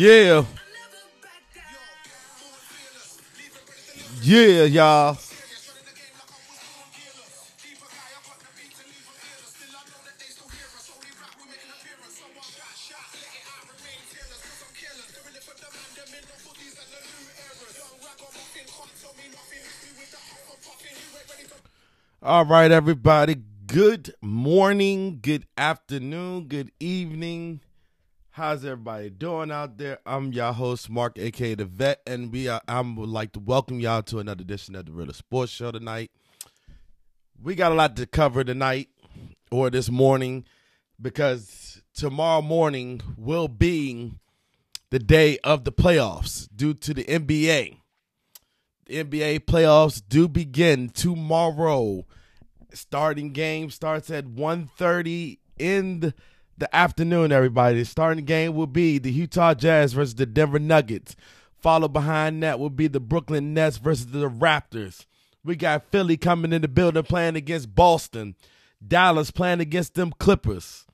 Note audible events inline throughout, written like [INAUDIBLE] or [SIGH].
Yeah. Yeah, y'all. All right, everybody. Good morning, good afternoon, good evening. How's everybody doing out there? I'm your host, Mark, aka the Vet, and we are. I would like to welcome y'all to another edition of the Real Sports Show tonight. We got a lot to cover tonight or this morning because tomorrow morning will be the day of the playoffs due to the NBA. The NBA playoffs do begin tomorrow. Starting game starts at 1.30 in the, the afternoon, everybody. The starting game will be the Utah Jazz versus the Denver Nuggets. Followed behind that will be the Brooklyn Nets versus the Raptors. We got Philly coming in the building playing against Boston. Dallas playing against them Clippers.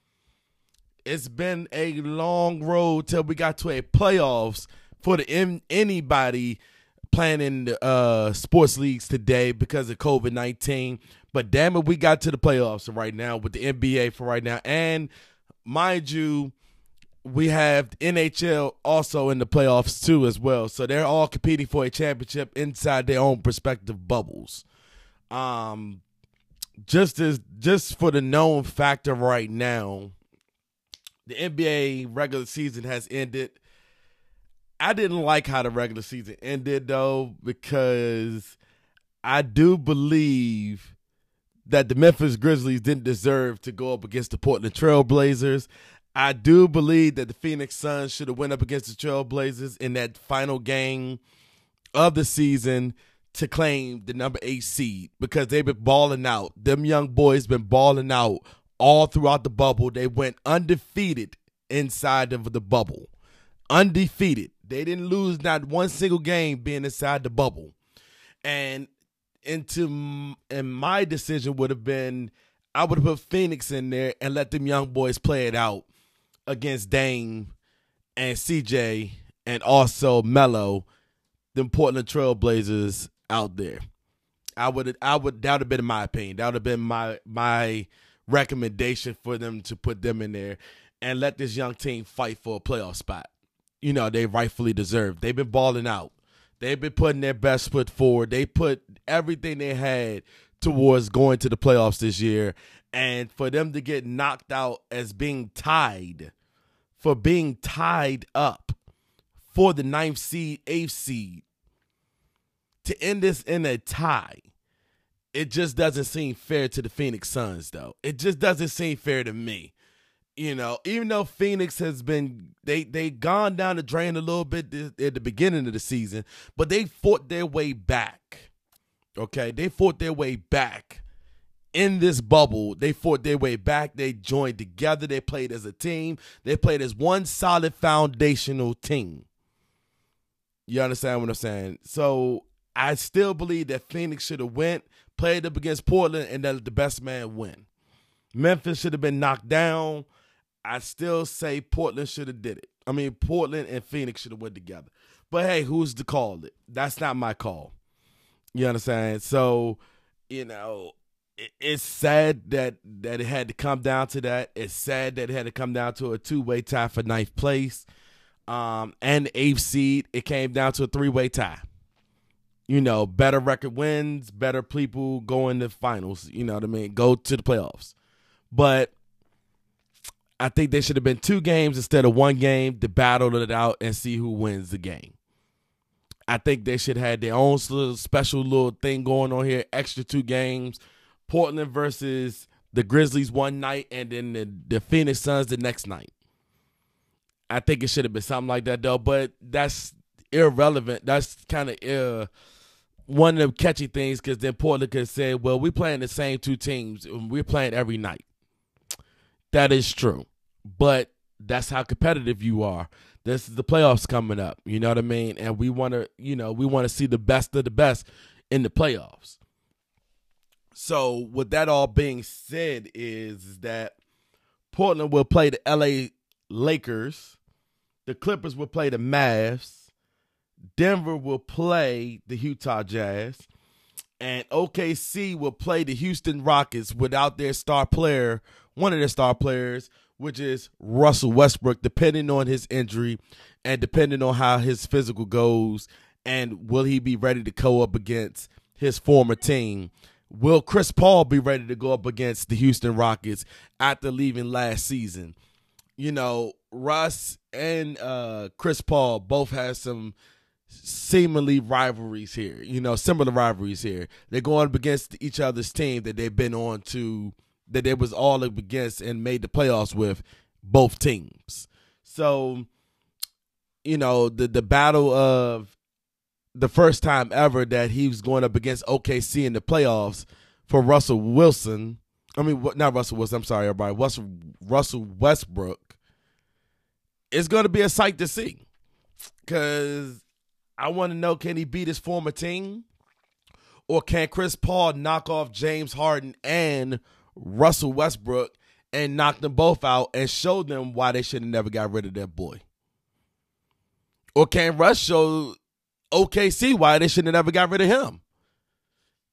It's been a long road till we got to a playoffs for the anybody – playing in the uh, sports leagues today because of COVID 19. But damn it, we got to the playoffs right now with the NBA for right now. And mind you, we have NHL also in the playoffs too as well. So they're all competing for a championship inside their own respective bubbles. Um just as just for the known factor right now, the NBA regular season has ended I didn't like how the regular season ended though because I do believe that the Memphis Grizzlies didn't deserve to go up against the Portland Trailblazers. I do believe that the Phoenix Suns should have went up against the Trailblazers in that final game of the season to claim the number eight seed because they've been balling out. Them young boys been balling out all throughout the bubble. They went undefeated inside of the bubble. Undefeated. They didn't lose not one single game being inside the bubble. And into and my decision would have been I would have put Phoenix in there and let them young boys play it out against Dame and CJ and also Melo, them Portland Trailblazers out there. I would I would that would have been my opinion. That would have been my my recommendation for them to put them in there and let this young team fight for a playoff spot you know, they rightfully deserve. They've been balling out. They've been putting their best foot forward. They put everything they had towards going to the playoffs this year. And for them to get knocked out as being tied, for being tied up for the ninth seed, eighth seed, to end this in a tie, it just doesn't seem fair to the Phoenix Suns, though. It just doesn't seem fair to me. You know, even though Phoenix has been they they gone down the drain a little bit at the beginning of the season, but they fought their way back. Okay, they fought their way back in this bubble. They fought their way back. They joined together. They played as a team. They played as one solid foundational team. You understand what I'm saying? So I still believe that Phoenix should have went, played up against Portland, and that the best man win. Memphis should have been knocked down. I still say Portland should have did it. I mean, Portland and Phoenix should have went together. But hey, who's to call it? That's not my call. You understand? So, you know, it, it's sad that that it had to come down to that. It's sad that it had to come down to a two way tie for ninth place. Um, and eighth seed, it came down to a three way tie. You know, better record wins, better people go in the finals. You know what I mean? Go to the playoffs. But I think there should have been two games instead of one game to battle it out and see who wins the game. I think they should have had their own little special little thing going on here. Extra two games, Portland versus the Grizzlies one night, and then the, the Phoenix Suns the next night. I think it should have been something like that though, but that's irrelevant. That's kind of uh, one of the catchy things because then Portland could say, "Well, we're playing the same two teams. And we're playing every night." That is true. But that's how competitive you are. This is the playoffs coming up. You know what I mean? And we want to, you know, we want to see the best of the best in the playoffs. So, with that all being said, is that Portland will play the LA Lakers the Clippers will play the Mavs, Denver will play the Utah Jazz, and OKC will play the Houston Rockets without their star player, one of their star players, which is Russell Westbrook, depending on his injury and depending on how his physical goes, and will he be ready to go up against his former team? Will Chris Paul be ready to go up against the Houston Rockets after leaving last season? You know, Russ and uh, Chris Paul both have some seemingly rivalries here. You know, similar rivalries here. They're going up against each other's team that they've been on to that they was all up against and made the playoffs with both teams. So, you know, the the battle of the first time ever that he was going up against OKC in the playoffs for Russell Wilson. I mean, not Russell Wilson. I'm sorry, everybody. Russell Russell Westbrook. It's going to be a sight to see because I want to know can he beat his former team, or can Chris Paul knock off James Harden and Russell Westbrook and knock them both out and show them why they should have never got rid of that boy? Or can Russ show OKC why they should have never got rid of him?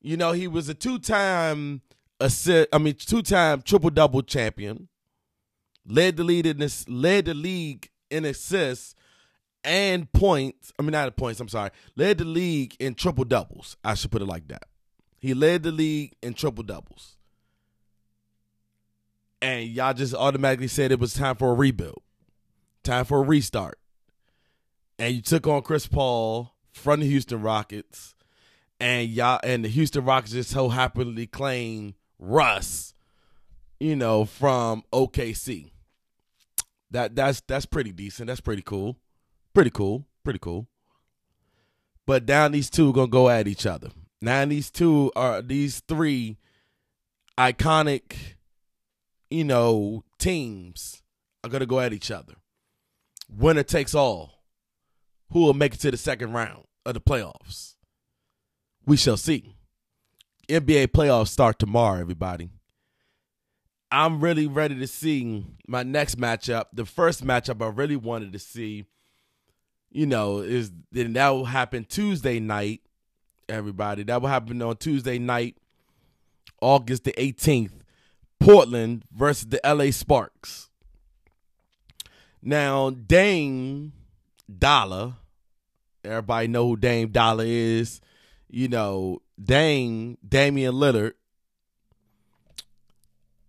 You know, he was a two-time assist, I mean, two-time triple-double champion. Led the lead in this, led the league in assists and points. I mean, not points. I'm sorry. Led the league in triple doubles. I should put it like that. He led the league in triple doubles and y'all just automatically said it was time for a rebuild, time for a restart. And you took on Chris Paul from the Houston Rockets, and y'all and the Houston Rockets just so happily claim Russ, you know, from OKC. That that's that's pretty decent. That's pretty cool. Pretty cool. Pretty cool. But now these two are gonna go at each other. Now these two are these three iconic you know, teams are to go at each other. Winner takes all. Who will make it to the second round of the playoffs? We shall see. NBA playoffs start tomorrow, everybody. I'm really ready to see my next matchup. The first matchup I really wanted to see, you know, is then that will happen Tuesday night, everybody. That will happen on Tuesday night, August the 18th Portland versus the LA Sparks. Now, Dame Dollar, everybody know who Dame Dollar is. You know, Dame, Damian Lillard,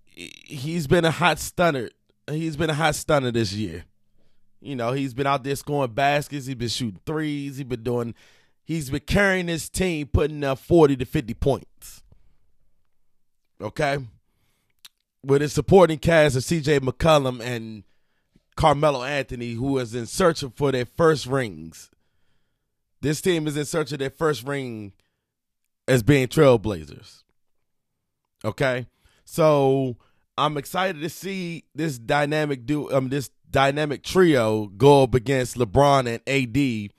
he's been a hot stunner. He's been a hot stunner this year. You know, he's been out there scoring baskets. He's been shooting threes. He's been doing, he's been carrying his team, putting up 40 to 50 points. Okay? with his supporting cast of CJ McCollum and Carmelo Anthony, who is in search for their first rings. This team is in search of their first ring as being trailblazers. Okay? So I'm excited to see this dynamic do um this dynamic trio go up against LeBron and AD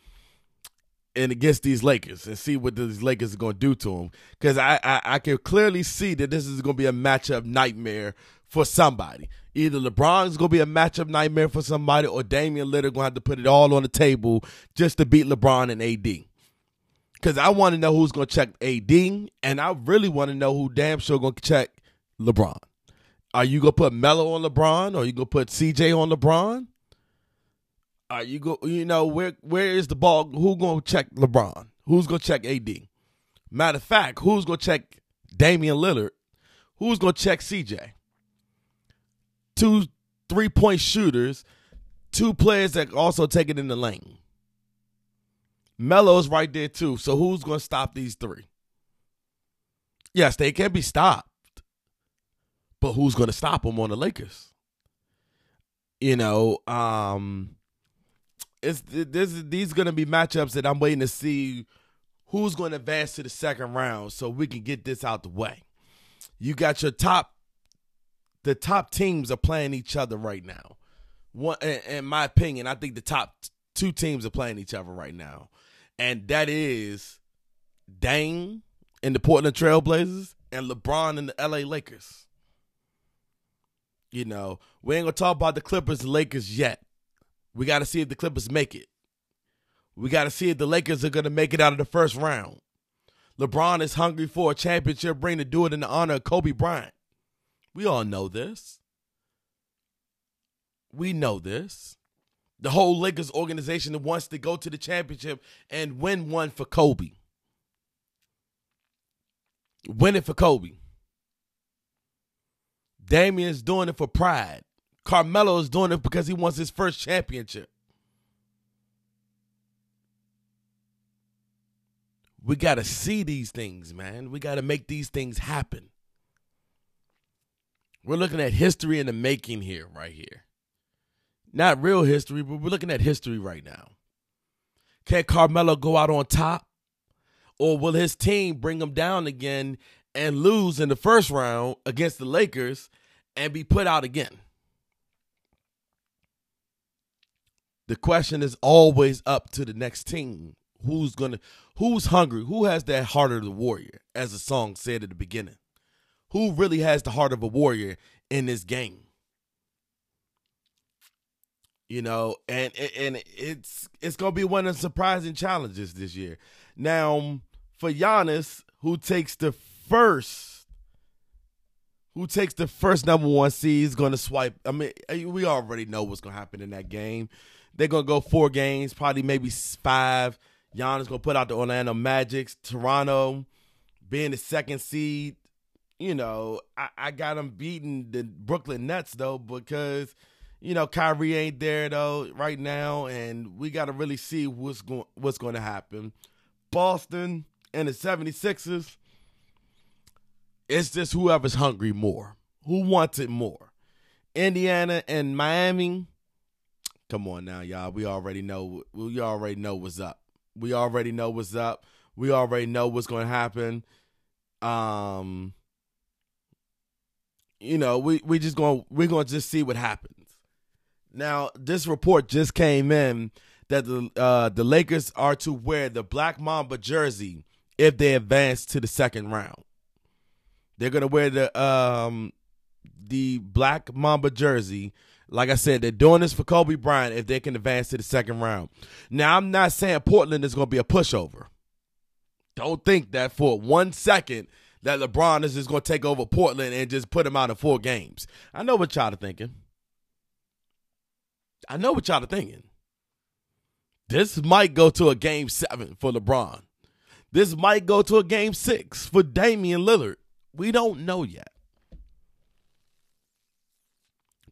and against these Lakers and see what these Lakers are going to do to them. Because I, I, I can clearly see that this is going to be a matchup nightmare for somebody. Either LeBron is going to be a matchup nightmare for somebody, or Damian Lillard going to have to put it all on the table just to beat LeBron and AD. Because I want to know who's going to check AD, and I really want to know who damn sure going to check LeBron. Are you to put Melo on LeBron, or you to put CJ on LeBron? Are you go? You know where where is the ball? Who gonna check LeBron? Who's gonna check AD? Matter of fact, who's gonna check Damian Lillard? Who's gonna check CJ? Two three point shooters, two players that also take it in the lane. Melo's right there too. So who's gonna stop these three? Yes, they can't be stopped, but who's gonna stop them on the Lakers? You know, um, it's this these going to be matchups that I'm waiting to see who's going to advance to the second round so we can get this out the way. You got your top the top teams are playing each other right now. One in my opinion, I think the top two teams are playing each other right now. And that is Dame in the Portland Trailblazers and LeBron in the LA Lakers. You know, we ain't gonna talk about the Clippers and Lakers yet We got to see if the Clippers make it. We got to see if the Lakers are to make it out of the first round. LeBron is hungry for a championship ring to do it in the honor of Kobe Bryant. We all know this. We know this. The whole Lakers organization wants to go to the championship and win one for Kobe. Win it for Kobe. Damian's doing it for pride. Carmelo is doing it because he wants his first championship. We got to see these things, man. We got to make these things happen. We're looking at history in the making here, right here. Not real history, but we're looking at history right now. Can Carmelo go out on top? Or will his team bring him down again and lose in the first round against the Lakers and be put out again? The question is always up to the next team. Who's gonna who's hungry? Who has that heart of the warrior, as the song said at the beginning? Who really has the heart of a warrior in this game? You know, and and it's it's gonna be one of the surprising challenges this year. Now, for Giannis, who takes the first, who takes the first number one seed, is gonna swipe. I mean, eh, we already know what's gonna happen in that game. They're gonna go four games, probably maybe five. Giannis gonna put out the Orlando Magics, Toronto, being the second seed. You know, I, I got them beating the Brooklyn Nets though because you know Kyrie ain't there though right now, and we got to really see what's going what's going to happen. Boston and the 76ers. It's just whoever's hungry more, who wants it more. Indiana and Miami Come on now, y'all. We already know. We already know what's up. We already know what's up. We already know what's going to happen. Um, you know, we we just going we're going to just see what happens. Now, this report just came in that the uh, the Lakers are to wear the Black Mamba jersey if they advance to the second round. They're to wear the um the Black Mamba jersey like I said, they're doing this for Kobe Bryant if they can advance to the second round. Now, I'm not saying Portland is to be a pushover. Don't think that for one second that LeBron is just to take over Portland and just put them out in four games. I know what y'all are thinking. I know what y'all are thinking. This might go to a game seven for LeBron. This might go to a game six for Damian Lillard. We don't know yet.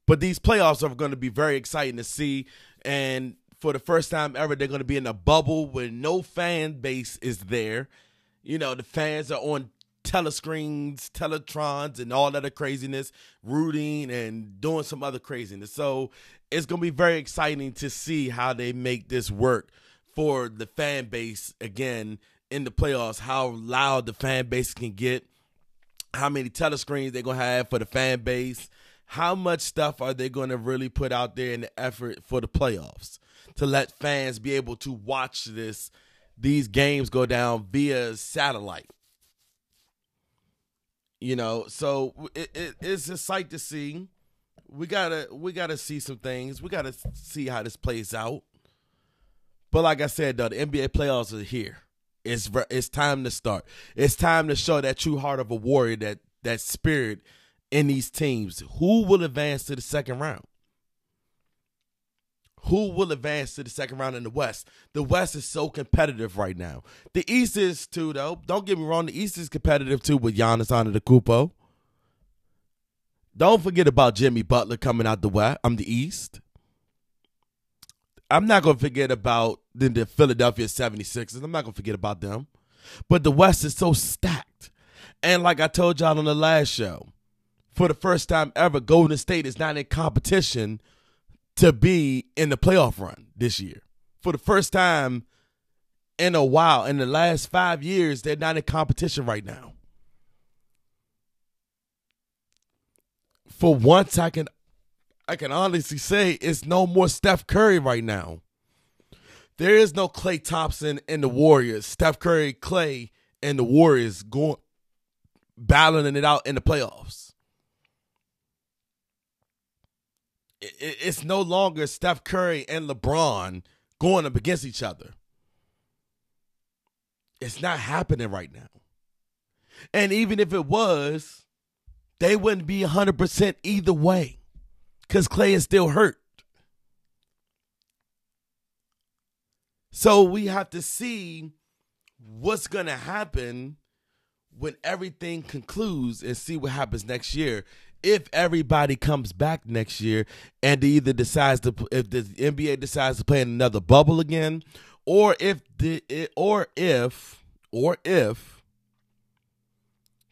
But these playoffs are going to be very exciting to see. And for the first time ever, they're going to be in a bubble where no fan base is there. You know, the fans are on telescreens, teletrons, and all that craziness, rooting and doing some other craziness. So it's going to be very exciting to see how they make this work for the fan base again in the playoffs, how loud the fan base can get, how many telescreens they're to have for the fan base how much stuff are they to really put out there in the effort for the playoffs to let fans be able to watch this these games go down via satellite? You know so it, it, it's a sight to see. We gotta we gotta see some things. We gotta see how this plays out. But like i said though the nba playoffs are here it's it's time to start it's time to show that true heart of a warrior that that spirit in these teams, who will advance to the second round? Who will advance to the second round in the West? The West is so competitive right now. The East is too, though. Don't get me wrong. The East is competitive too with Giannis Antetokounmpo. Don't forget about Jimmy Butler coming out the West. I'm the East. I'm not going to forget about the, the Philadelphia 76ers. I'm not going to forget about them. But the West is so stacked. And like I told y'all on the last show, for the first time ever, Golden State is not in competition to be in the playoff run this year. For the first time in a while, in the last five years, they're not in competition right now. For once, I can I can honestly say it's no more Steph Curry right now. There is no Klay Thompson and the Warriors. Steph Curry, Klay, and the Warriors going battling it out in the playoffs. it's no longer Steph Curry and LeBron going up against each other. It's not happening right now. And even if it was, they wouldn't be 100% either way because Klay is still hurt. So we have to see what's going to happen when everything concludes and see what happens next year if everybody comes back next year and either decides to if the NBA decides to play in another bubble again, or if the or if or if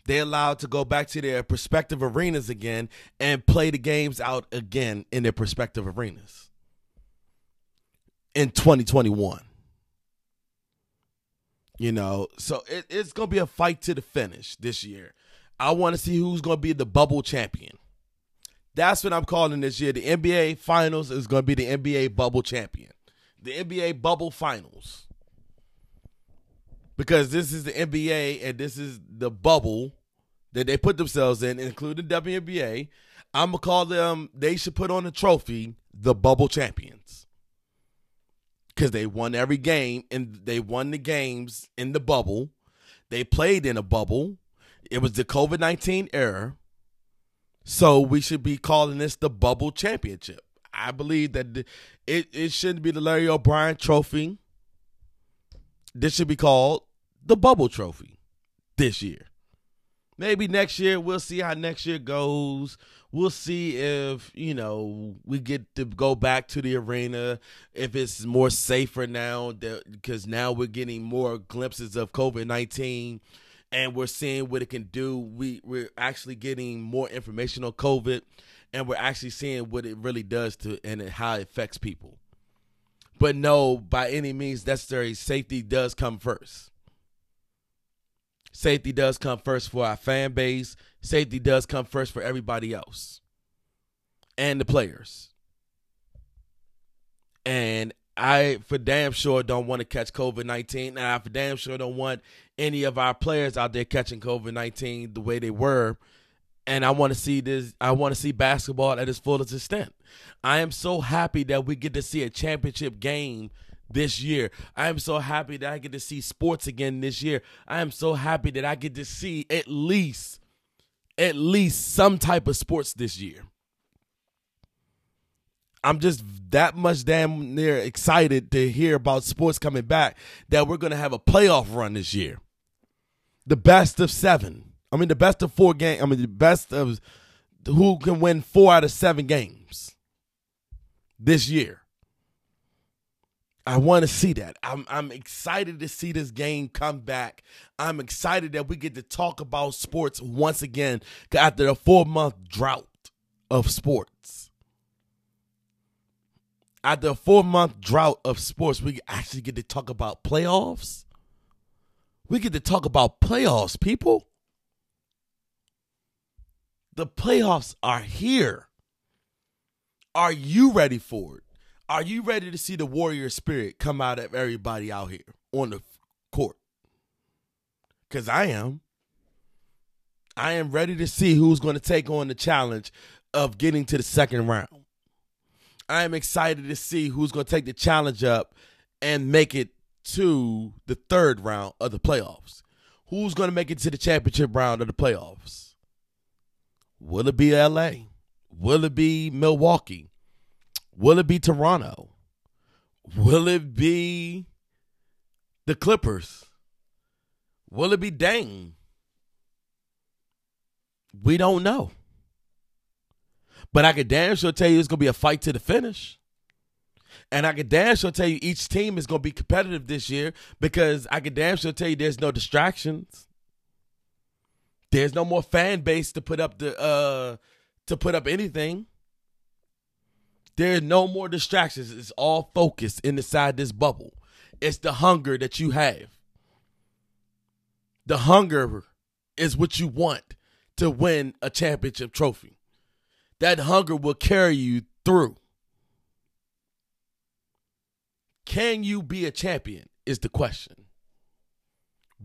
they're allowed to go back to their prospective arenas again and play the games out again in their prospective arenas in 2021. You know, so it, it's going to be a fight to the finish this year. I want to see who's going to be the bubble champion. That's what I'm calling this year. The NBA Finals is going to be the NBA bubble champion. The NBA bubble finals. Because this is the NBA and this is the bubble that they put themselves in, including WNBA. I'm to call them, they should put on a trophy, the bubble champions. Because they won every game and they won the games in the bubble. They played in a bubble it was the COVID 19 era. So we should be calling this the bubble championship. I believe that it, it shouldn't be the Larry O'Brien trophy. This should be called the bubble trophy this year. Maybe next year we'll see how next year goes. We'll see if, you know, we get to go back to the arena, if it's more safer now because now we're getting more glimpses of COVID 19 and we're seeing what it can do. We we're actually getting more information on COVID, and we're actually seeing what it really does to and how it affects people. But no, by any means necessary, safety does come first. Safety does come first for our fan base. Safety does come first for everybody else and the players. And I for damn sure don't want to catch COVID nineteen, and I for damn sure don't want any of our players out there catching COVID nineteen the way they were. And I want to see this. I want to see basketball at its fullest extent. I am so happy that we get to see a championship game this year. I am so happy that I get to see sports again this year. I am so happy that I get to see at least, at least some type of sports this year. I'm just that much damn near excited to hear about sports coming back that we're going to have a playoff run this year. The best of seven. I mean, the best of four game, I mean, the best of who can win four out of seven games this year. I want to see that. I'm I'm excited to see this game come back. I'm excited that we get to talk about sports once again after a four month drought of sports after a four month drought of sports, we actually get to talk about playoffs. We get to talk about playoffs, people. The playoffs are here. Are you ready for it? Are you ready to see the warrior spirit come out of everybody out here on the court? Because I am. I am ready to see who's going to take on the challenge of getting to the second round. I am excited to see who's going to take the challenge up and make it to the third round of the playoffs. Who's going to make it to the championship round of the playoffs? Will it be LA? Will it be Milwaukee? Will it be Toronto? Will it be the Clippers? Will it be Dame? We don't know. But I could damn sure tell you it's gonna be a fight to the finish. And I could damn sure tell you each team is gonna be competitive this year because I could damn sure tell you there's no distractions. There's no more fan base to put up the uh to put up anything. There's no more distractions. It's all focused inside this bubble. It's the hunger that you have. The hunger is what you want to win a championship trophy that hunger will carry you through. Can you be a champion? Is the question.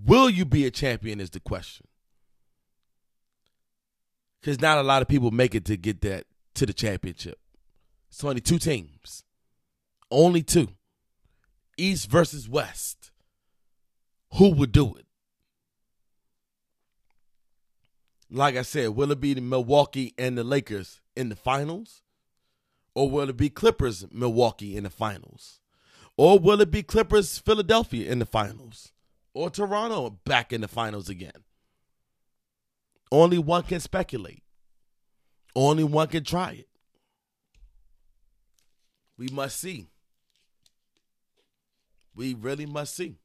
Will you be a champion? Is the question. Because not a lot of people make it to get that to the championship. It's only two teams. Only two. East versus West. Who would do it? Like I said, will it be the Milwaukee and the Lakers in the finals? Or will it be Clippers Milwaukee in the finals? Or will it be Clippers Philadelphia in the finals? Or Toronto back in the finals again? Only one can speculate. Only one can try it. We must see. We really must see.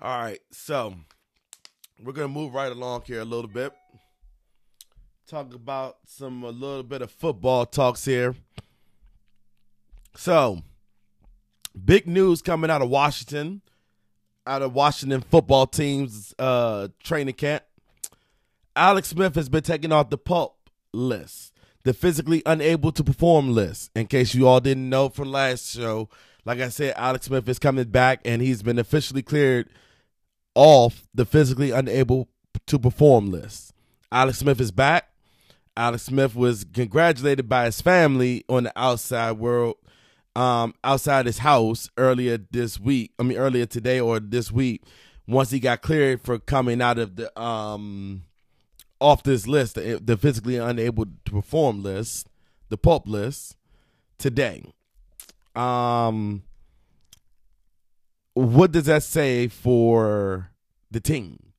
All right, so we're gonna move right along here a little bit. Talk about some a little bit of football talks here. So, big news coming out of Washington, out of Washington football team's uh, training camp. Alex Smith has been taken off the PUP list, the physically unable to perform list. In case you all didn't know from last show, like I said, Alex Smith is coming back and he's been officially cleared off the physically unable to perform list. Alex Smith is back. Alex Smith was congratulated by his family on the outside world, um, outside his house earlier this week. I mean, earlier today or this week, once he got cleared for coming out of the um off this list, the, physically unable to perform list, the PUP list today. Um, what does that say for the team?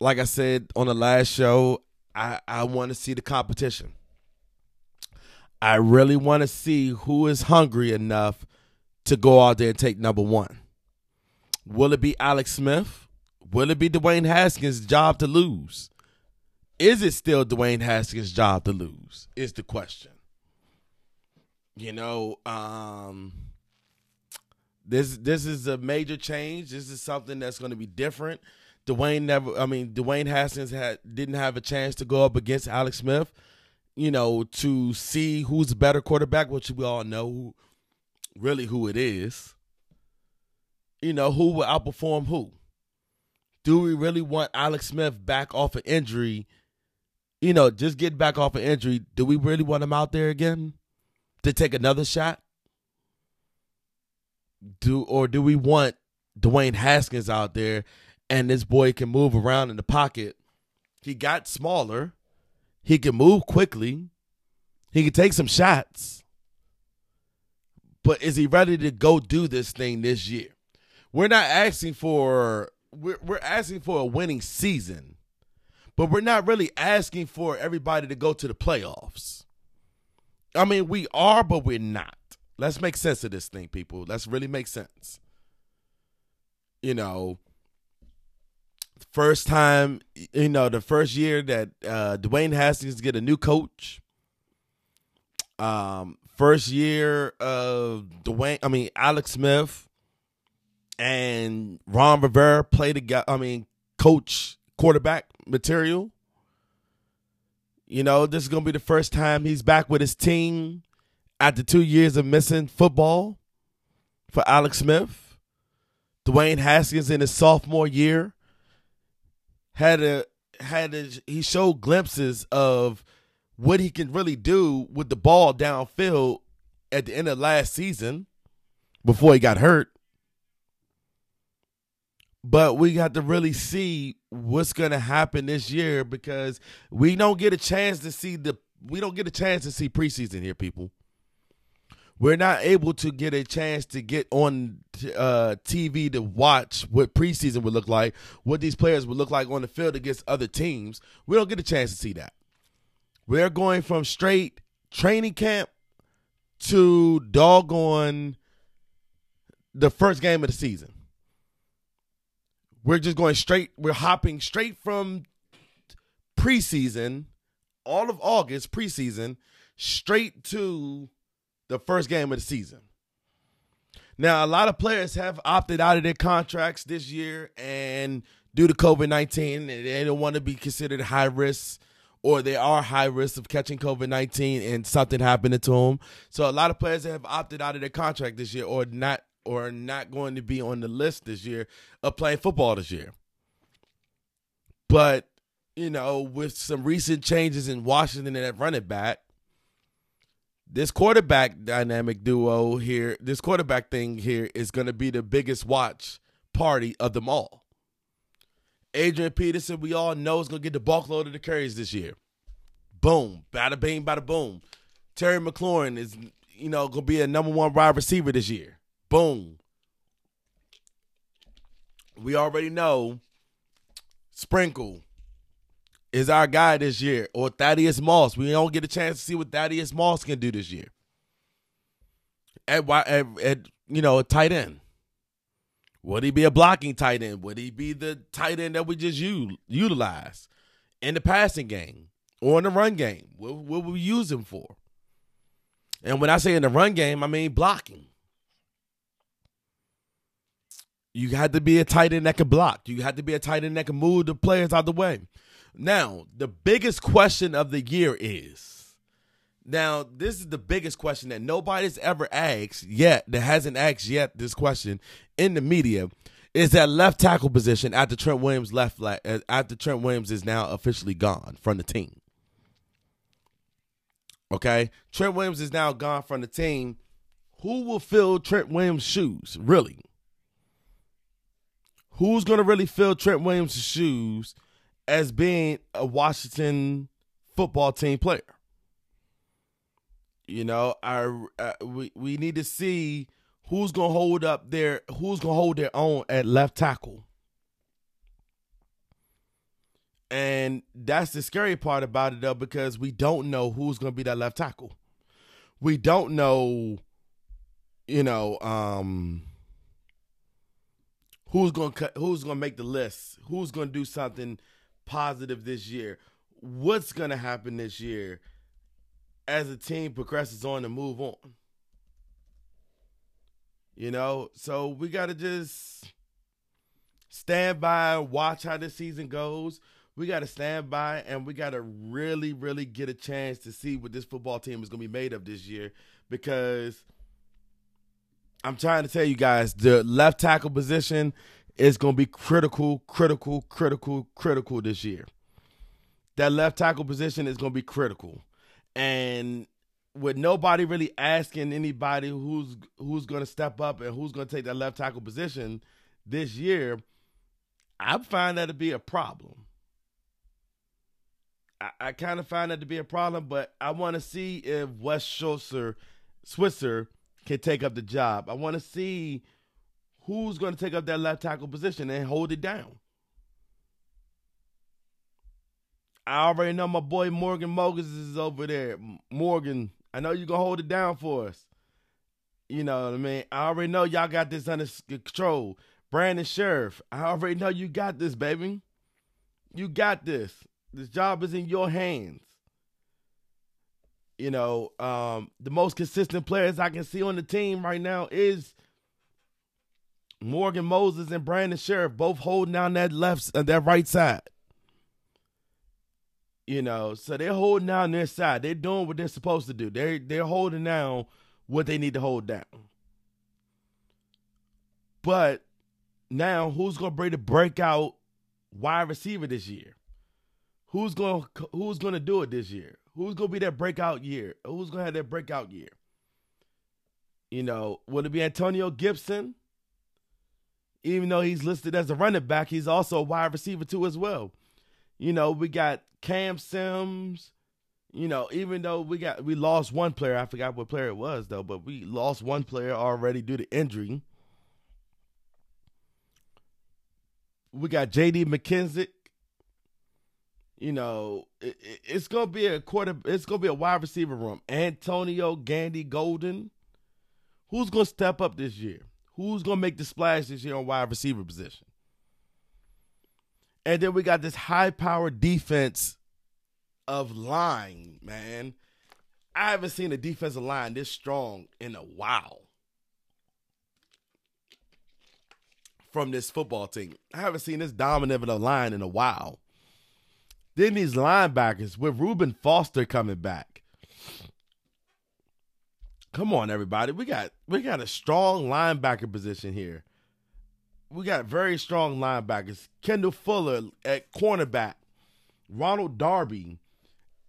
Like I said on the last show, I, I want to see the competition. I really want to see who is hungry enough to go out there and take number one. Will it be Alex Smith? Will it be Dwayne Haskins' job to lose? Is it still Dwayne Haskins' job to lose? Is the question. You know, um, this this is a major change. This is something that's going to be different. Dwayne never. I mean, Dwayne Haskins had didn't have a chance to go up against Alex Smith. You know, to see who's a better quarterback, which we all know really who it is. You know, who will outperform who? Do we really want Alex Smith back off an injury? You know, just getting back off an injury. Do we really want him out there again to take another shot? do or do we want Dwayne Haskins out there and this boy can move around in the pocket? He got smaller. He can move quickly. He can take some shots. But is he ready to go do this thing this year? We're not asking for we're we're asking for a winning season. But we're not really asking for everybody to go to the playoffs. I mean, we are, but we're not. Let's make sense of this thing, people. Let's really make sense. You know, first time, you know, the first year that uh, Dwayne Haskins get a new coach. Um, first year of Dwayne, I mean Alex Smith and Ron Rivera play together. I mean, coach quarterback material. You know, this is gonna be the first time he's back with his team after two years of missing football for Alex Smith, Dwayne Haskins in his sophomore year had a had a, he showed glimpses of what he can really do with the ball downfield at the end of last season before he got hurt. But we got to really see what's going to happen this year because we don't get a chance to see the we don't get a chance to see preseason here, people we're not able to get a chance to get on uh, TV to watch what preseason would look like, what these players would look like on the field against other teams. We don't get a chance to see that. We're going from straight training camp to doggone the first game of the season. We're just going straight, we're hopping straight from preseason, all of August, preseason, straight to the first game of the season. Now, a lot of players have opted out of their contracts this year, and due to COVID 19, they don't want to be considered high risk or they are high risk of catching COVID 19 and something happening to them. So, a lot of players have opted out of their contract this year or not or not going to be on the list this year of playing football this year. But you know, with some recent changes in Washington and at running back, this quarterback dynamic duo here, this quarterback thing here is going to be the biggest watch party of them all. Adrian Peterson, we all know, is going to get the bulk load of the carries this year. Boom. Bada bing, bada boom. Terry McLaurin is, you know, going to be a number one wide receiver this year. Boom. We already know Sprinkle is our guy this year, or Thaddeus Moss. We don't get a chance to see what Thaddeus Moss can do this year. At, at, at you know, a tight end. Would he be a blocking tight end? Would he be the tight end that we just use, utilize in the passing game or in the run game? What, what would we use him for? And when I say in the run game, I mean blocking. You had to be a tight end that could block. You had to be a tight end that can move the players out the way. Now, the biggest question of the year is now, this is the biggest question that nobody's ever asked yet, that hasn't asked yet this question in the media. Is that left tackle position after Trent Williams left uh, after Trent Williams is now officially gone from the team? Okay, Trent Williams is now gone from the team. Who will fill Trent Williams' shoes? Really? Who's going to really fill Trent Williams' shoes as being a Washington football team player. You know, I uh, we we need to see who's gonna hold up their who's gonna hold their own at left tackle. And that's the scary part about it though, because we don't know who's gonna be that left tackle. We don't know, you know, um, who's gonna cut, who's gonna make the list, who's gonna do something positive this year. What's going to happen this year as the team progresses on and move on? You know, so we got to just stand by watch how this season goes. We got to stand by and we got to really, really get a chance to see what this football team is going to be made of this year because I'm trying to tell you guys the left tackle position is going to be critical, critical, critical, critical this year. That left tackle position is going to be critical. And with nobody really asking anybody who's who's going to step up and who's going to take that left tackle position this year, I find that to be a problem. I, I kind of find that to be a problem, but I want to see if Wes Schultzer, Schweitzer can take up the job. I want to see who's going to take up that left tackle position and hold it down. I already know my boy Morgan Moses is over there. Morgan, I know you're going to hold it down for us. You know what I mean? I already know y'all got this under control. Brandon Scherff, I already know you got this, baby. You got this. This job is in your hands. You know, um, the most consistent players I can see on the team right now is Morgan Moses and Brandon Scherff both holding down that left uh, that right side. You know, so they're holding down their side. They're doing what they're supposed to do. They're they're holding down what they need to hold down. But now, who's gonna bring the breakout wide receiver this year? Who's gonna Who's gonna do it this year? Who's gonna be that breakout year? Who's gonna have that breakout year? You know, will it be Antonio Gibson? even though he's listed as a running back, he's also a wide receiver too as well. You know, we got Cam Sims. You know, even though we got we lost one player, I forgot what player it was though, but we lost one player already due to injury. We got J.D. McKissic. You know, it, it, it's gonna be a quarter. It's gonna be a wide receiver room. Antonio Gandy Golden. Who's gonna step up this year? Who's gonna make the splash this year on wide receiver position? And then we got this high power defense of line, man. I haven't seen a defensive line this strong in a while. From this football team. I haven't seen this dominant of a line in a while. Then these linebackers with Reuben Foster coming back. Come on, everybody. We got we got a strong linebacker position here. We got very strong linebackers. Kendall Fuller at cornerback Ronald Darby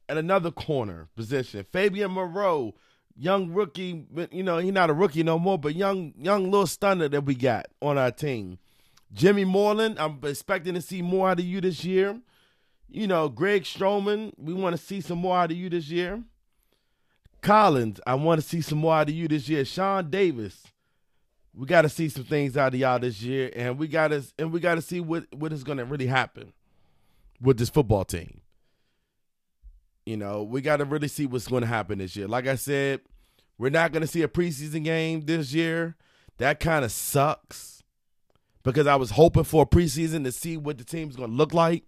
at another corner position. Fabian Moreau, young rookie, you know, he's not a rookie no more, but young young little stunner that we got on our team. Jimmy Moreland, I'm expecting to see more out of you this year. You know, Greg Stroman, we want to see some more out of you this year. Collins, I want to see some more out of you this year. Sean Davis, we got to see some things out of y'all this year, and we got to and we got to see what what is going to really happen with this football team. You know, we got to really see what's going to happen this year. Like I said, we're not going to see a preseason game this year. That kind of sucks because I was hoping for a preseason to see what the team's going to look like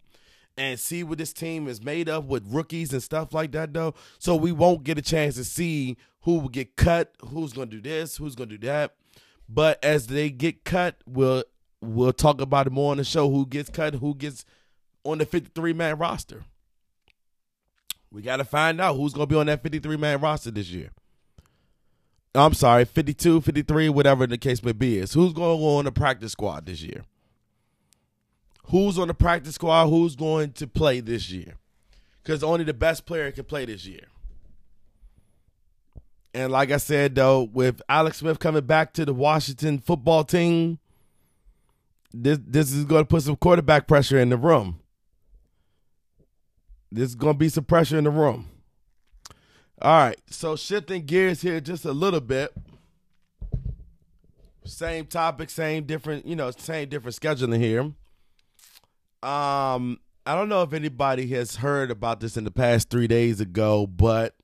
and see what this team is made of with rookies and stuff like that, though. So we won't get a chance to see who will get cut, who's going to do this, who's going to do that. But as they get cut, we'll we'll talk about it more on the show. Who gets cut, who gets on the 53 man roster. We got to find out who's going to be on that 53 man roster this year. I'm sorry, 52, 53, whatever the case may be is. Who's going to go on the practice squad this year? Who's on the practice squad? Who's going to play this year? Because only the best player can play this year. And like I said, though, with Alex Smith coming back to the Washington football team, this this is going to put some quarterback pressure in the room. There's going to be some pressure in the room. All right, so shifting gears here just a little bit. Same topic, same different, you know, same different scheduling here. Um, I don't know if anybody has heard about this in the past three days ago, but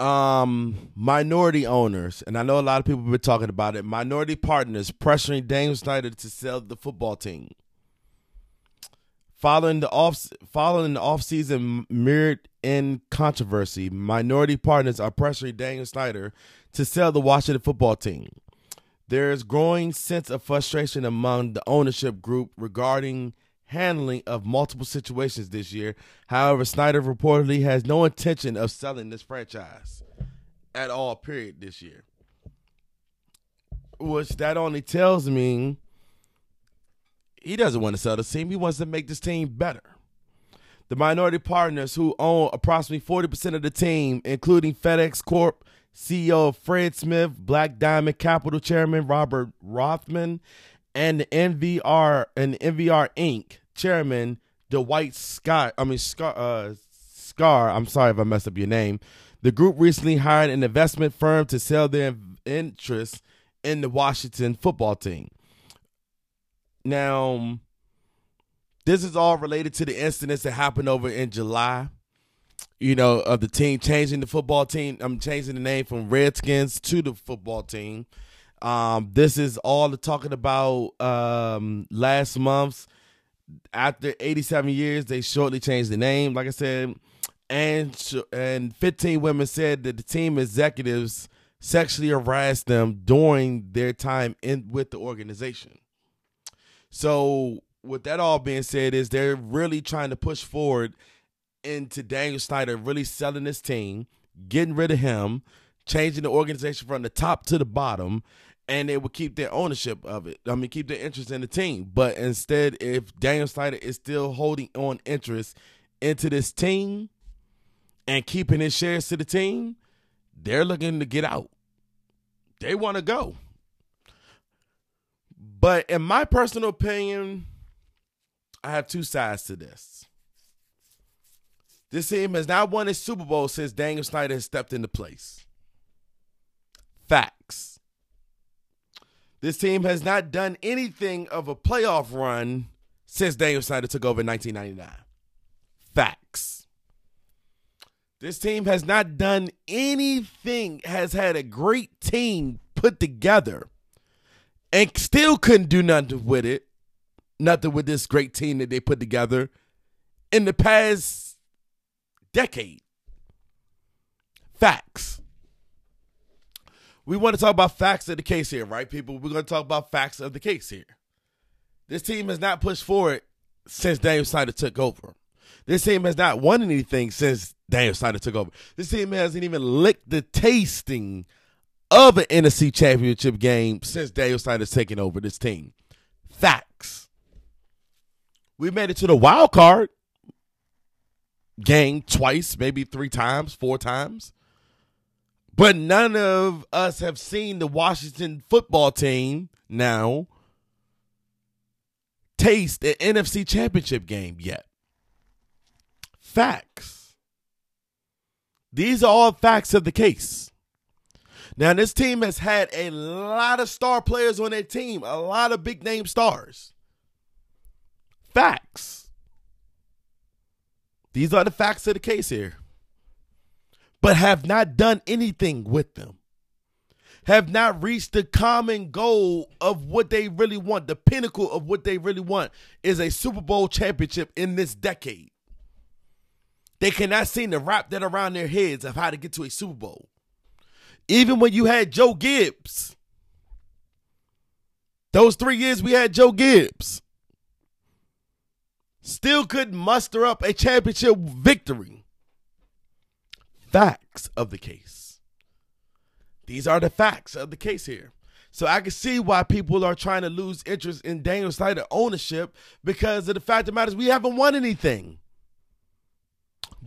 um minority owners, and I know a lot of people have been talking about it, minority partners pressuring Daniel Snyder to sell the football team. Following the off following the offseason mirrored in controversy, minority partners are pressuring Daniel Snyder to sell the Washington football team. There is growing sense of frustration among the ownership group regarding handling of multiple situations this year. However, Snyder reportedly has no intention of selling this franchise at all period this year. Which that only tells me he doesn't want to sell the team. He wants to make this team better. The minority partners who own approximately 40% of the team, including FedEx Corp, CEO Fred Smith, Black Diamond Capital Chairman Robert Rothman, and NVR and NVR Inc. Chairman Dwight Scott. I mean Scar. Uh, Scar. I'm sorry if I messed up your name. The group recently hired an investment firm to sell their interest in the Washington football team. Now, this is all related to the incidents that happened over in July. You know, of the team changing the football team. I'm changing the name from Redskins to the football team. Um, this is all the talking about um, last month's. After 87 years, they shortly changed the name. Like I said, and and 15 women said that the team executives sexually harassed them during their time in with the organization. So, with that all being said, is they're really trying to push forward into Daniel Snyder really selling this team, getting rid of him, changing the organization from the top to the bottom, and they would keep their ownership of it. I mean, keep their interest in the team. But instead, if Daniel Snyder is still holding on interest into this team and keeping his shares to the team, they're looking to get out. They want to go. But in my personal opinion, I have two sides to this. This team has not won a Super Bowl since Daniel Snyder has stepped into place. Facts. This team has not done anything of a playoff run since Daniel Snyder took over in 1999. Facts. This team has not done anything, has had a great team put together and still couldn't do nothing with it. Nothing with this great team that they put together in the past decade. Facts. We want to talk about facts of the case here, right, people? We're going to talk about facts of the case here. This team has not pushed forward since Daniel Snyder took over. This team has not won anything since Daniel Snyder took over. This team hasn't even licked the tasting of an NFC championship game since Daniel Snyder's taken over this team. Facts. We made it to the wild card game twice, maybe three times, four times. But none of us have seen the Washington football team now taste an NFC championship game yet. Facts. These are all facts of the case. Now, this team has had a lot of star players on their team, a lot of big name stars. Facts. These are the facts of the case here. But have not done anything with them. Have not reached the common goal of what they really want. The pinnacle of what they really want is a Super Bowl championship in this decade. They cannot seem to wrap that around their heads of how to get to a Super Bowl. Even when you had Joe Gibbs, those three years we had Joe Gibbs, still couldn't muster up a championship victory. Facts of the case. These are the facts of the case here. So I can see why people are trying to lose interest in Daniel Snyder ownership because of the fact of the matter is we haven't won anything.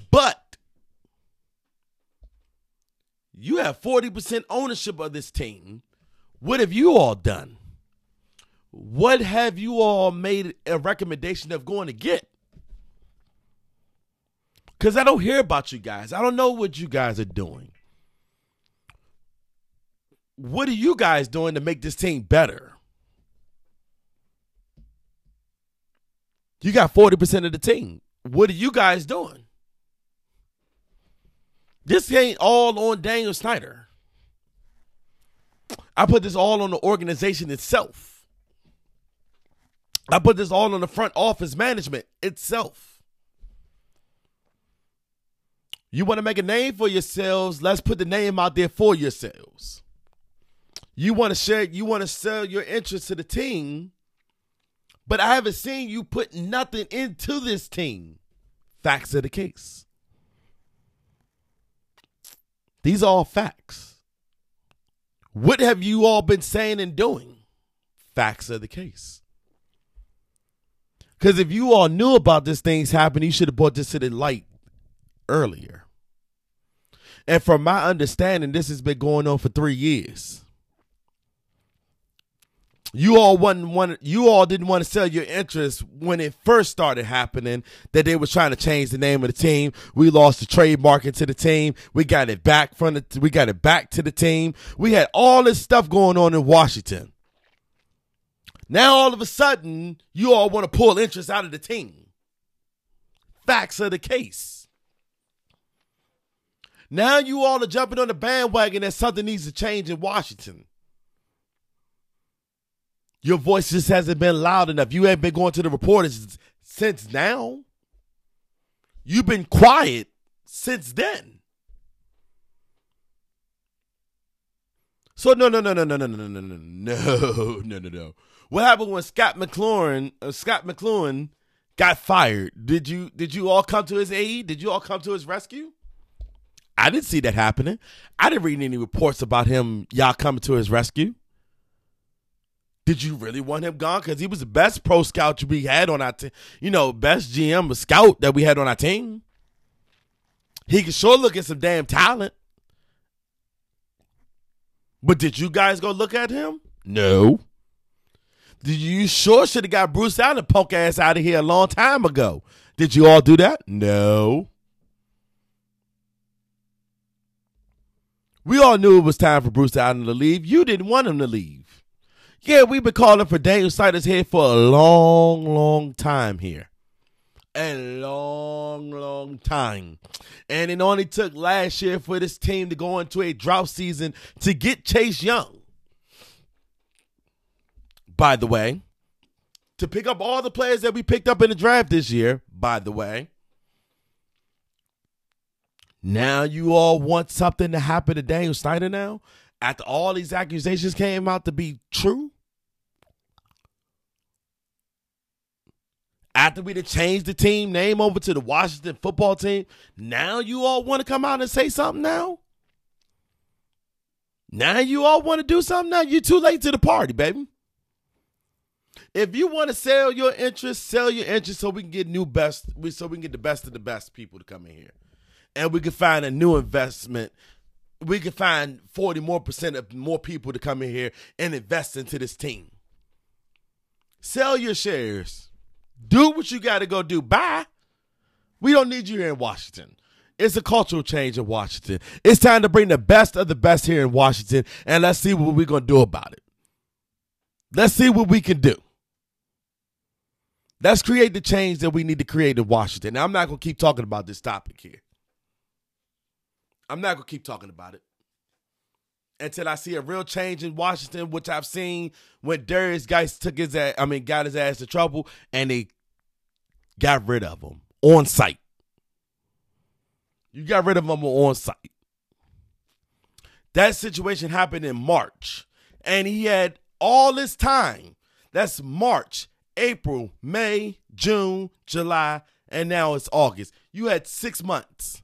But you have 40% ownership of this team. What have you all done? What have you all made a recommendation of going to get? Because I don't hear about you guys. I don't know what you guys are doing. What are you guys doing to make this team better? You got 40% of the team. What are you guys doing? This ain't all on Daniel Snyder. I put this all on the organization itself. I put this all on the front office management itself. You want to make a name for yourselves? Let's put the name out there for yourselves. You want to share, you want to sell your interest to the team, but I haven't seen you put nothing into this team. Facts of the case. These are all facts. What have you all been saying and doing? Facts of the case. Because if you all knew about this things happening, you should have brought this to the light earlier. And from my understanding, this has been going on for three years. You all wasn't want you all didn't want to sell your interest when it first started happening that they was trying to change the name of the team. We lost the trademark into the team. We got it back from the we got it back to the team. We had all this stuff going on in Washington. Now all of a sudden, you all want to pull interest out of the team. Facts of the case. Now you all are jumping on the bandwagon that something needs to change in Washington. Your voice just hasn't been loud enough. You haven't been going to the reporters since now. You've been quiet since then. So no no no no no no no no no no no no no. What happened when Scott McLaurin uh, Scott McCloughan got fired? Did you did you all come to his aid? Did you all come to his rescue? I didn't see that happening. I didn't read any reports about him y'all coming to his rescue. Did you really want him gone? Because he was the best pro scout we had on our team. You know, best GM scout that we had on our team. He could sure look at some damn talent. But did you guys go look at him? No. You sure should have got Bruce Allen punk ass out of here a long time ago? Did you all do that? No. We all knew it was time for Bruce Allen to leave. You didn't want him to leave. Yeah, we've been calling for Daniel Snyder's head for a long, long time here. A long, long time. And it only took last year for this team to go into a drought season to get Chase Young. By the way, to pick up all the players that we picked up in the draft this year, by the way. Now you all want something to happen to Daniel Snyder now? after all these accusations came out to be true, after we changed the team name over to the Washington football team, now you all want to come out and say something now? Now you all want to do something now? You're too late to the party, baby. If you want to sell your interest, sell your interest so we can get new best, so we can get the best of the best people to come in here, and we can find a new investment. We can find forty more percent of more people to come in here and invest into this team. Sell your shares. Do what you got to go do. Bye. We don't need you here in Washington. It's a cultural change in Washington. It's time to bring the best of the best here in Washington, and let's see what we're going to do about it. Let's see what we can do. Let's create the change that we need to create in Washington. Now, I'm not going to keep talking about this topic here. I'm not going to keep talking about it until I see a real change in Washington, which I've seen when Derrius Guice took his ass, I mean, got his ass to trouble and they got rid of him on site. You got rid of him on site. That situation happened in March, and he had all this time. That's March, April, May, June, July, and now it's August. You had six months.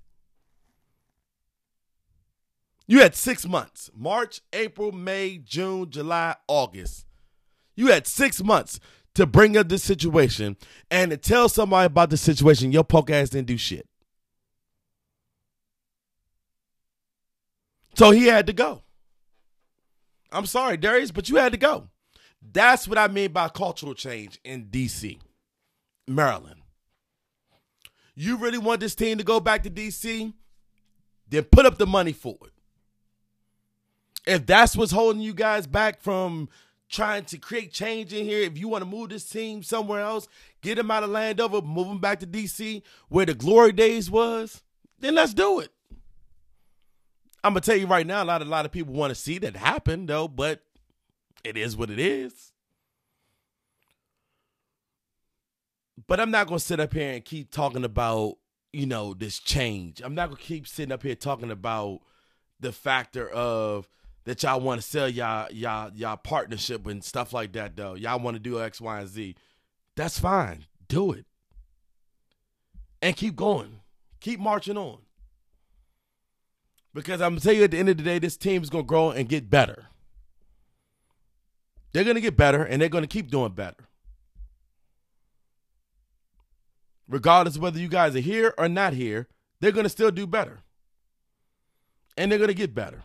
You had six months March, April, May, June, July, August. You had six months to bring up this situation and to tell somebody about the situation. Your punk ass didn't do shit. So he had to go. I'm sorry, Derrius, but you had to go. That's what I mean by cultural change in DC, Maryland. You really want this team to go back to DC? Then put up the money for it. If that's what's holding you guys back from trying to create change in here, if you want to move this team somewhere else, get them out of Landover, move them back to DC where the glory days was, then let's do it. I'm gonna tell you right now, a lot, a lot of people want to see that happen, though, but it is what it is. But I'm not gonna sit up here and keep talking about, you know, this change. I'm not gonna keep sitting up here talking about the factor of that y'all want to sell y'all y'all y'all partnership and stuff like that though. Y'all want to do X, Y, and Z. That's fine. Do it. And keep going. Keep marching on. Because I'm gonna tell you at the end of the day, this team is gonna grow and get better. They're gonna get better and they're gonna keep doing better. Regardless whether you guys are here or not here, they're gonna still do better. And they're gonna get better.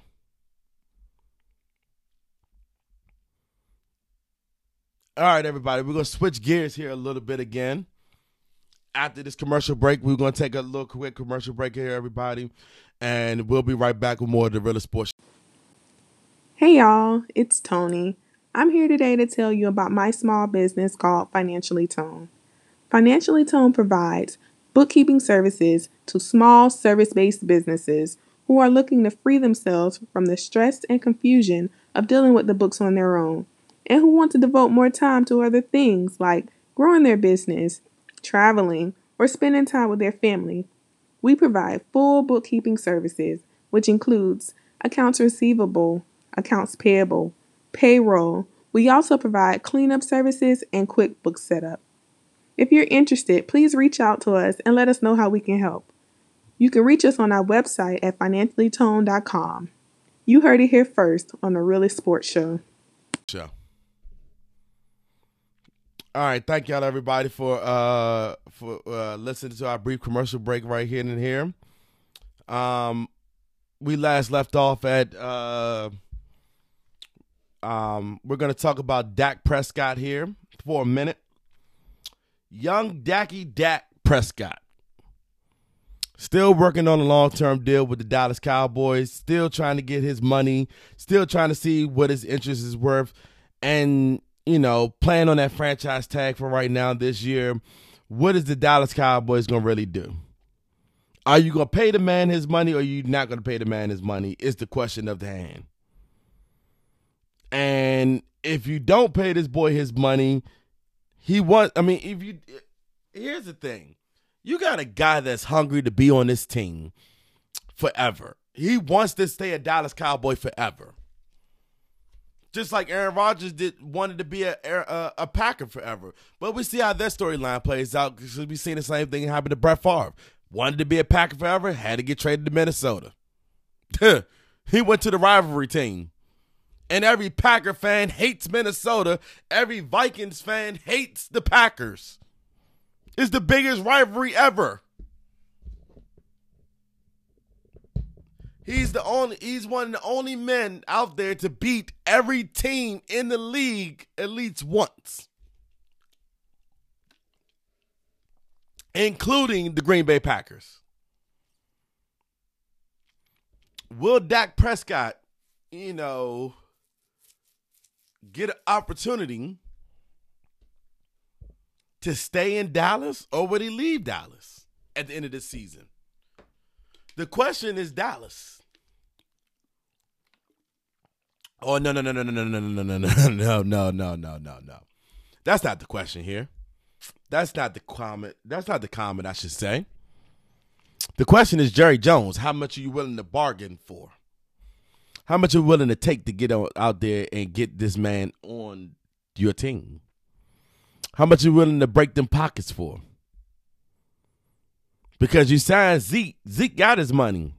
All right, everybody, we're gonna switch gears here a little bit again. After this commercial break, we're gonna take a little quick commercial break here, everybody, and we'll be right back with more of the Real Sports. Hey y'all, it's Tony. I'm here today to tell you about my small business called Financially Tone. Financially Tone provides bookkeeping services to small service based businesses who are looking to free themselves from the stress and confusion of dealing with the books on their own and who want to devote more time to other things like growing their business, traveling, or spending time with their family. We provide full bookkeeping services, which includes accounts receivable, accounts payable, payroll. We also provide cleanup services and QuickBooks setup. If you're interested, please reach out to us and let us know how we can help. You can reach us on our website at financiallytone.com. You heard it here first on the Really Sports Show. Show. All right, thank y'all everybody for uh for uh listening to our brief commercial break right here and here. Um we last left off at uh um we're gonna talk about Dak Prescott here for a minute. Young Dacky Dak Prescott. Still working on a long term deal with the Dallas Cowboys, still trying to get his money, still trying to see what his interest is worth. And you know, playing on that franchise tag for right now this year, what is the Dallas Cowboys going to really do? Are you going to pay the man his money or are you not going to pay the man his money? Is the question of the hand. And if you don't pay this boy his money, he wants, I mean, if you, here's the thing you got a guy that's hungry to be on this team forever. He wants to stay a Dallas Cowboy forever. Just like Aaron Rodgers did, wanted to be a, a, a Packer forever. But we see how that storyline plays out because we seen the same thing happen to Brett Favre. Wanted to be a Packer forever, had to get traded to Minnesota. [LAUGHS] he went to the rivalry team. And every Packer fan hates Minnesota. Every Vikings fan hates the Packers. It's the biggest rivalry ever. He's the only he's one of the only men out there to beat every team in the league at least once. Including the Green Bay Packers. Will Dak Prescott, you know, get an opportunity to stay in Dallas or would he leave Dallas at the end of the season? The question is Dallas. Oh no no no no no no no no no no no no no no no no. That's not the question here. That's not the comment. That's not the comment I should say. The question is Jerry Jones. How much are you willing to bargain for? How much are you willing to take to get out there and get this man on your team? How much are you willing to break them pockets for? Because you signed Zeke. Zeke got his money.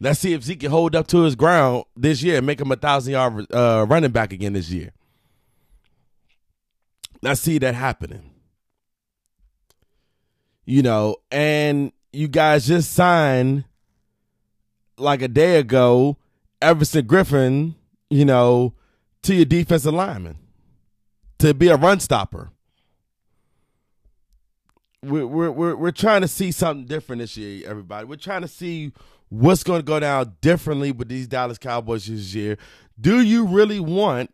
Let's see if Zeke can hold up to his ground this year and make him a thousand yard uh, running back again this year. Let's see that happening. You know, and you guys just signed like a day ago Everson Griffen, you know, to your defensive lineman to be a run stopper. We're, we're, we're, we're trying to see something different this year, everybody. We're trying to see what's going to go down differently with these Dallas Cowboys this year. Do you really want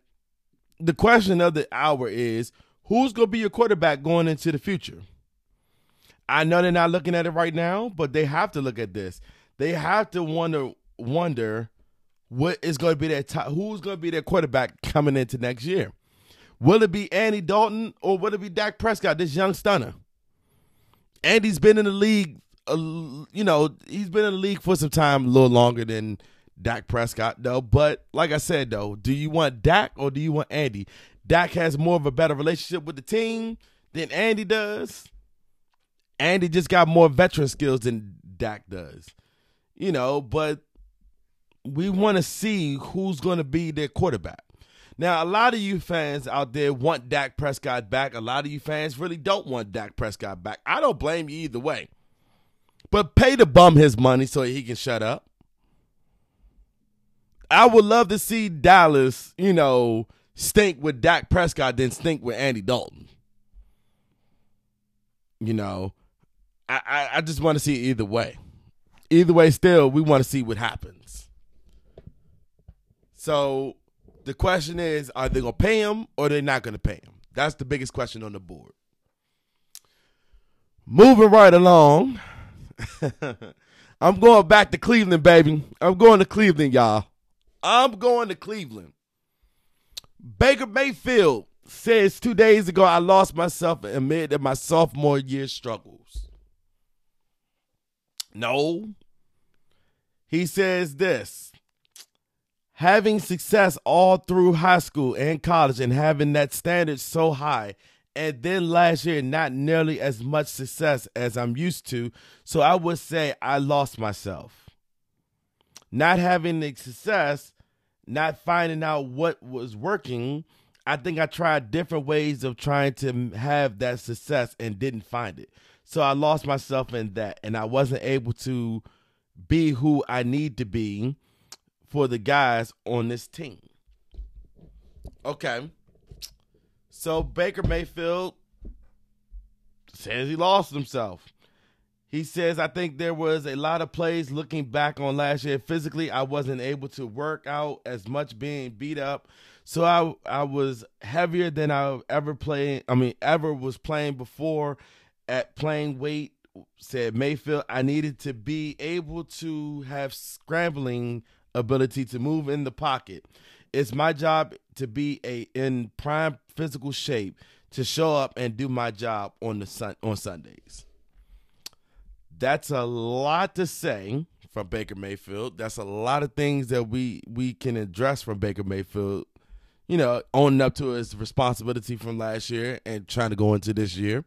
the question of the hour is who's going to be your quarterback going into the future? I know they're not looking at it right now, but they have to look at this. They have to wonder wonder what is going to be their top, who's going to be their quarterback coming into next year. Will it be Andy Dalton or will it be Dak Prescott, this young stunner? Andy's been in the league a, you know, he's been in the league for some time, a little longer than Dak Prescott, though. But like I said, though, do you want Dak or do you want Andy? Dak has more of a better relationship with the team than Andy does. Andy just got more veteran skills than Dak does. You know, but we want to see who's going to be their quarterback. Now, a lot of you fans out there want Dak Prescott back. A lot of you fans really don't want Dak Prescott back. I don't blame you either way. But pay the bum his money so he can shut up. I would love to see Dallas, you know, stink with Dak Prescott than stink with Andy Dalton. You know, I, I, I just want to see either way. Either way, still, we want to see what happens. So the question is, are they gonna pay him or they're not gonna pay him? That's the biggest question on the board. Moving right along. [LAUGHS] I'm going back to Cleveland, baby. I'm going to Cleveland, y'all. I'm going to Cleveland. Baker Mayfield says two days ago, I lost myself amid my sophomore year struggles. No. He says this having success all through high school and college and having that standard so high and then last year not nearly as much success as I'm used to. So I would say I lost myself. Not having the success, not finding out what was working. I think I tried different ways of trying to have that success and didn't find it. So I lost myself in that and I wasn't able to be who I need to be for the guys on this team. Okay. So Baker Mayfield says he lost himself. He says, I think there was a lot of plays looking back on last year. Physically, I wasn't able to work out as much being beat up. So I I was heavier than I ever played. I mean, ever was playing before at playing weight. Said Mayfield, I needed to be able to have scrambling ability to move in the pocket. It's my job to be a in prime physical shape to show up and do my job on the sun on Sundays. That's a lot to say from Baker Mayfield. That's a lot of things that we we can address from Baker Mayfield. You know, owning up to his responsibility from last year and trying to go into this year.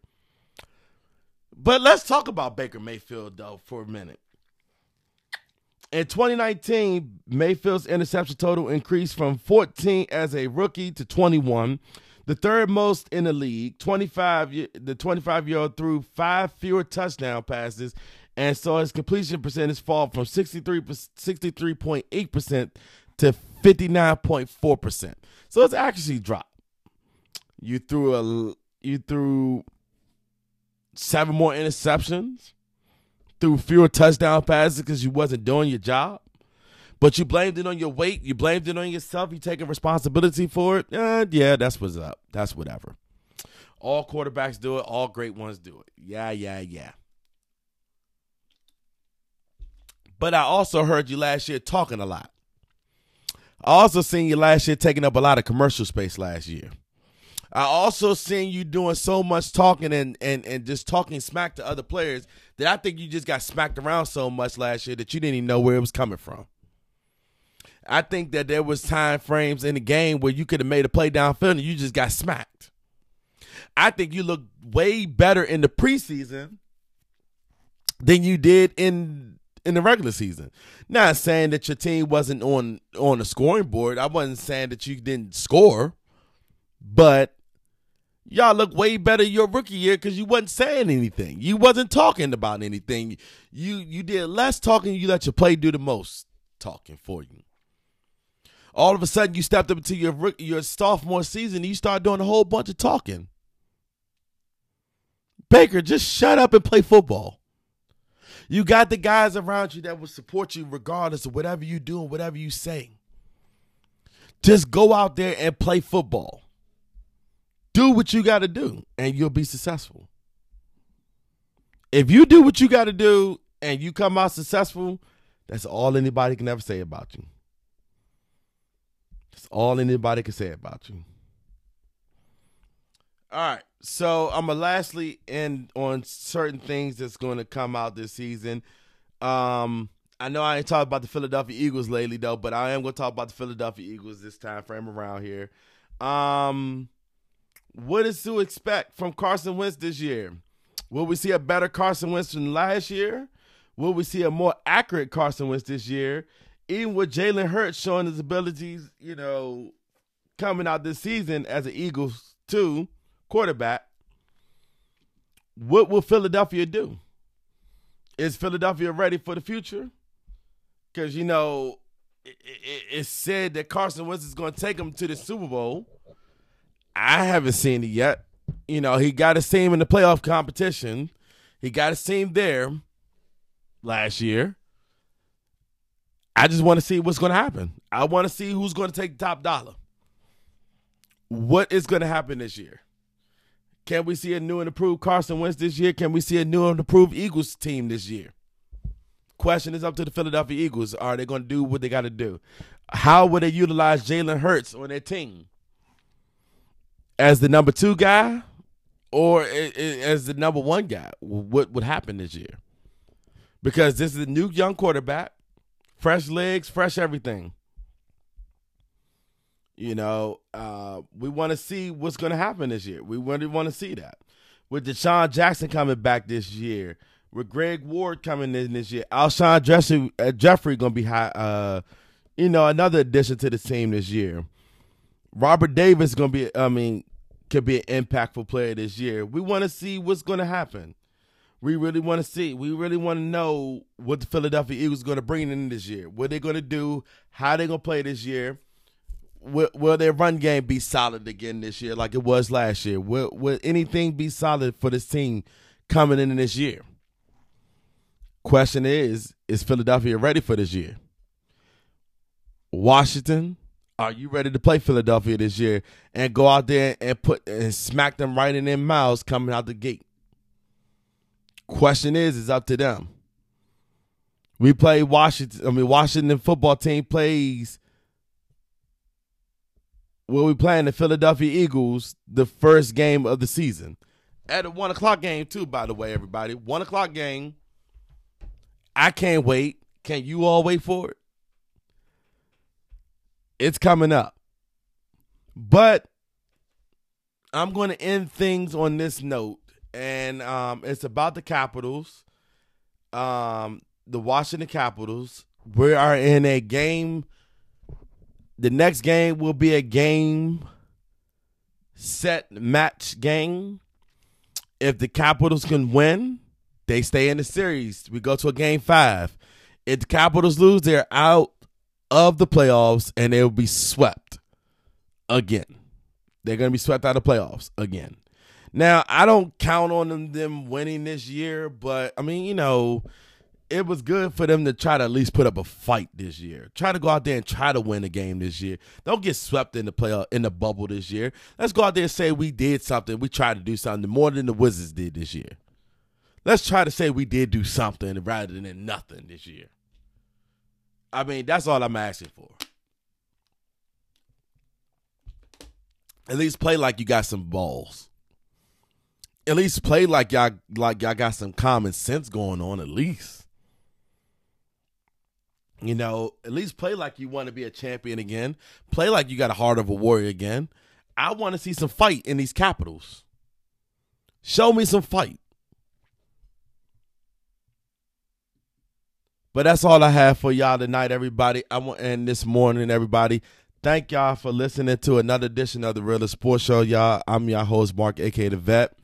But let's talk about Baker Mayfield though for a minute. In 2019, Mayfield's interception total increased from 14 as a rookie to 21, the third most in the league. 25 the 25 year old threw five fewer touchdown passes and saw his completion percentage fall from 63 63.8% to 59.4%. So it's actually dropped. You threw a you threw seven more interceptions threw fewer touchdown passes because you wasn't doing your job. But you blamed it on your weight. You blamed it on yourself. You taking responsibility for it. Uh, yeah, that's what's up. That's whatever. All quarterbacks do it. All great ones do it. Yeah, yeah, yeah. But I also heard you last year talking a lot. I also seen you last year taking up a lot of commercial space last year. I also seen you doing so much talking and, and, and just talking smack to other players that I think you just got smacked around so much last year that you didn't even know where it was coming from. I think that there was time frames in the game where you could have made a play downfield and you just got smacked. I think you look way better in the preseason than you did in in the regular season. Not saying that your team wasn't on on the scoring board. I wasn't saying that you didn't score, but y'all look way better your rookie year because you wasn't saying anything. You wasn't talking about anything. You you did less talking. You let your play do the most talking for you. All of a sudden, you stepped up into your your sophomore season. And you start doing a whole bunch of talking. Baker, just shut up and play football. You got the guys around you that will support you regardless of whatever you do and whatever you say. Just go out there and play football. Do what you got to do, and you'll be successful. If you do what you got to do and you come out successful, that's all anybody can ever say about you. That's all anybody can say about you. All right. So I'm gonna lastly end on certain things that's going to come out this season. Um, I know I ain't talked about the Philadelphia Eagles lately though, but I am gonna talk about the Philadelphia Eagles this time frame around here. Um, what is to expect from Carson Wentz this year? Will we see a better Carson Wentz than last year? Will we see a more accurate Carson Wentz this year? Even with Jalen Hurts showing his abilities, you know, coming out this season as an Eagles two quarterback, what will Philadelphia do? Is Philadelphia ready for the future? Because you know, it, it, it's said that Carson Wentz is going to take them to the Super Bowl. I haven't seen it yet. You know, he got his team in the playoff competition. He got his team there last year. I just want to see what's going to happen. I want to see who's going to take top dollar. What is going to happen this year? Can we see a new and improved Carson Wentz this year? Can we see a new and improved Eagles team this year? Question is up to the Philadelphia Eagles. Are they going to do what they got to do? How will they utilize Jalen Hurts on their team? As the number two guy or as the number one guy? What would happen this year? Because this is a new young quarterback, fresh legs, fresh everything. You know, uh, we want to see what's going to happen this year. We really want to see that. With DeSean Jackson coming back this year, with Greg Ward coming in this year, Alshon Jeffery, uh, Jeffery going to be high, uh, you know, another addition to the team this year. Robert Davis going to be, I mean, could be an impactful player this year. We want to see what's going to happen. We really want to see. We really want to know what the Philadelphia Eagles going to bring in this year. What they're going to do, how they're going to play this year. Will, will, their run game be solid again this year like it was last year? Will, will anything be solid for this team coming in this year? Question is, is Philadelphia ready for this year? Washington, are you ready to play Philadelphia this year and go out there and put and smack them right in their mouths coming out the gate? Question is, is up to them. We play Washington. I mean, Washington football team plays. Will we playing the Philadelphia Eagles the first game of the season at a one o'clock game too? By the way, everybody, one o'clock game. I can't wait. Can you all wait for it? It's coming up. But I'm going to end things on this note, and um, it's about the Capitals, um, the Washington Capitals. We are in a game. The next game will be a game set match game. If the Capitals can win, they stay in the series. We go to a game five. If the Capitals lose, they're out of the playoffs and they will be swept again. They're going to be swept out of playoffs again. Now, I don't count on them, them winning this year, but I mean, you know, it was good for them to try to at least put up a fight this year. Try to go out there and try to win a game this year. Don't get swept in the playoff uh, in the bubble this year. Let's go out there and say we did something. We tried to do something more than the Wizards did this year. Let's try to say we did do something rather than nothing this year. I mean, that's all I'm asking for. At least play like you got some balls. At least play like y'all like y'all got some common sense going on. At least. You know, at least play like you want to be a champion again. Play like you got a heart of a warrior again. I want to see some fight in these capitals. Show me some fight. But that's all I have for y'all tonight, everybody. I want and this morning, everybody. Thank y'all for listening to another edition of the Real Sports Show, y'all. I'm your host, Mark, aka the Vet,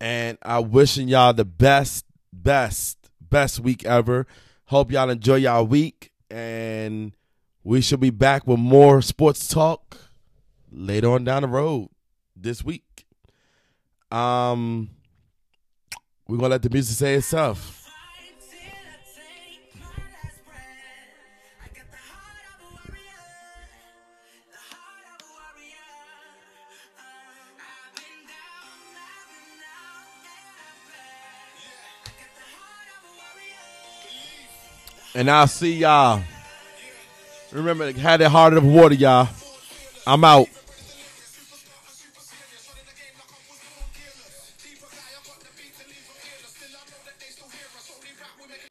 and I wishing y'all the best, best, best week ever. Hope y'all enjoy y'all week, and we should be back with more sports talk later on down the road this week. Um, we're gonna let the music say itself. And I'll see y'all. Remember, had that heart of water, y'all. I'm out.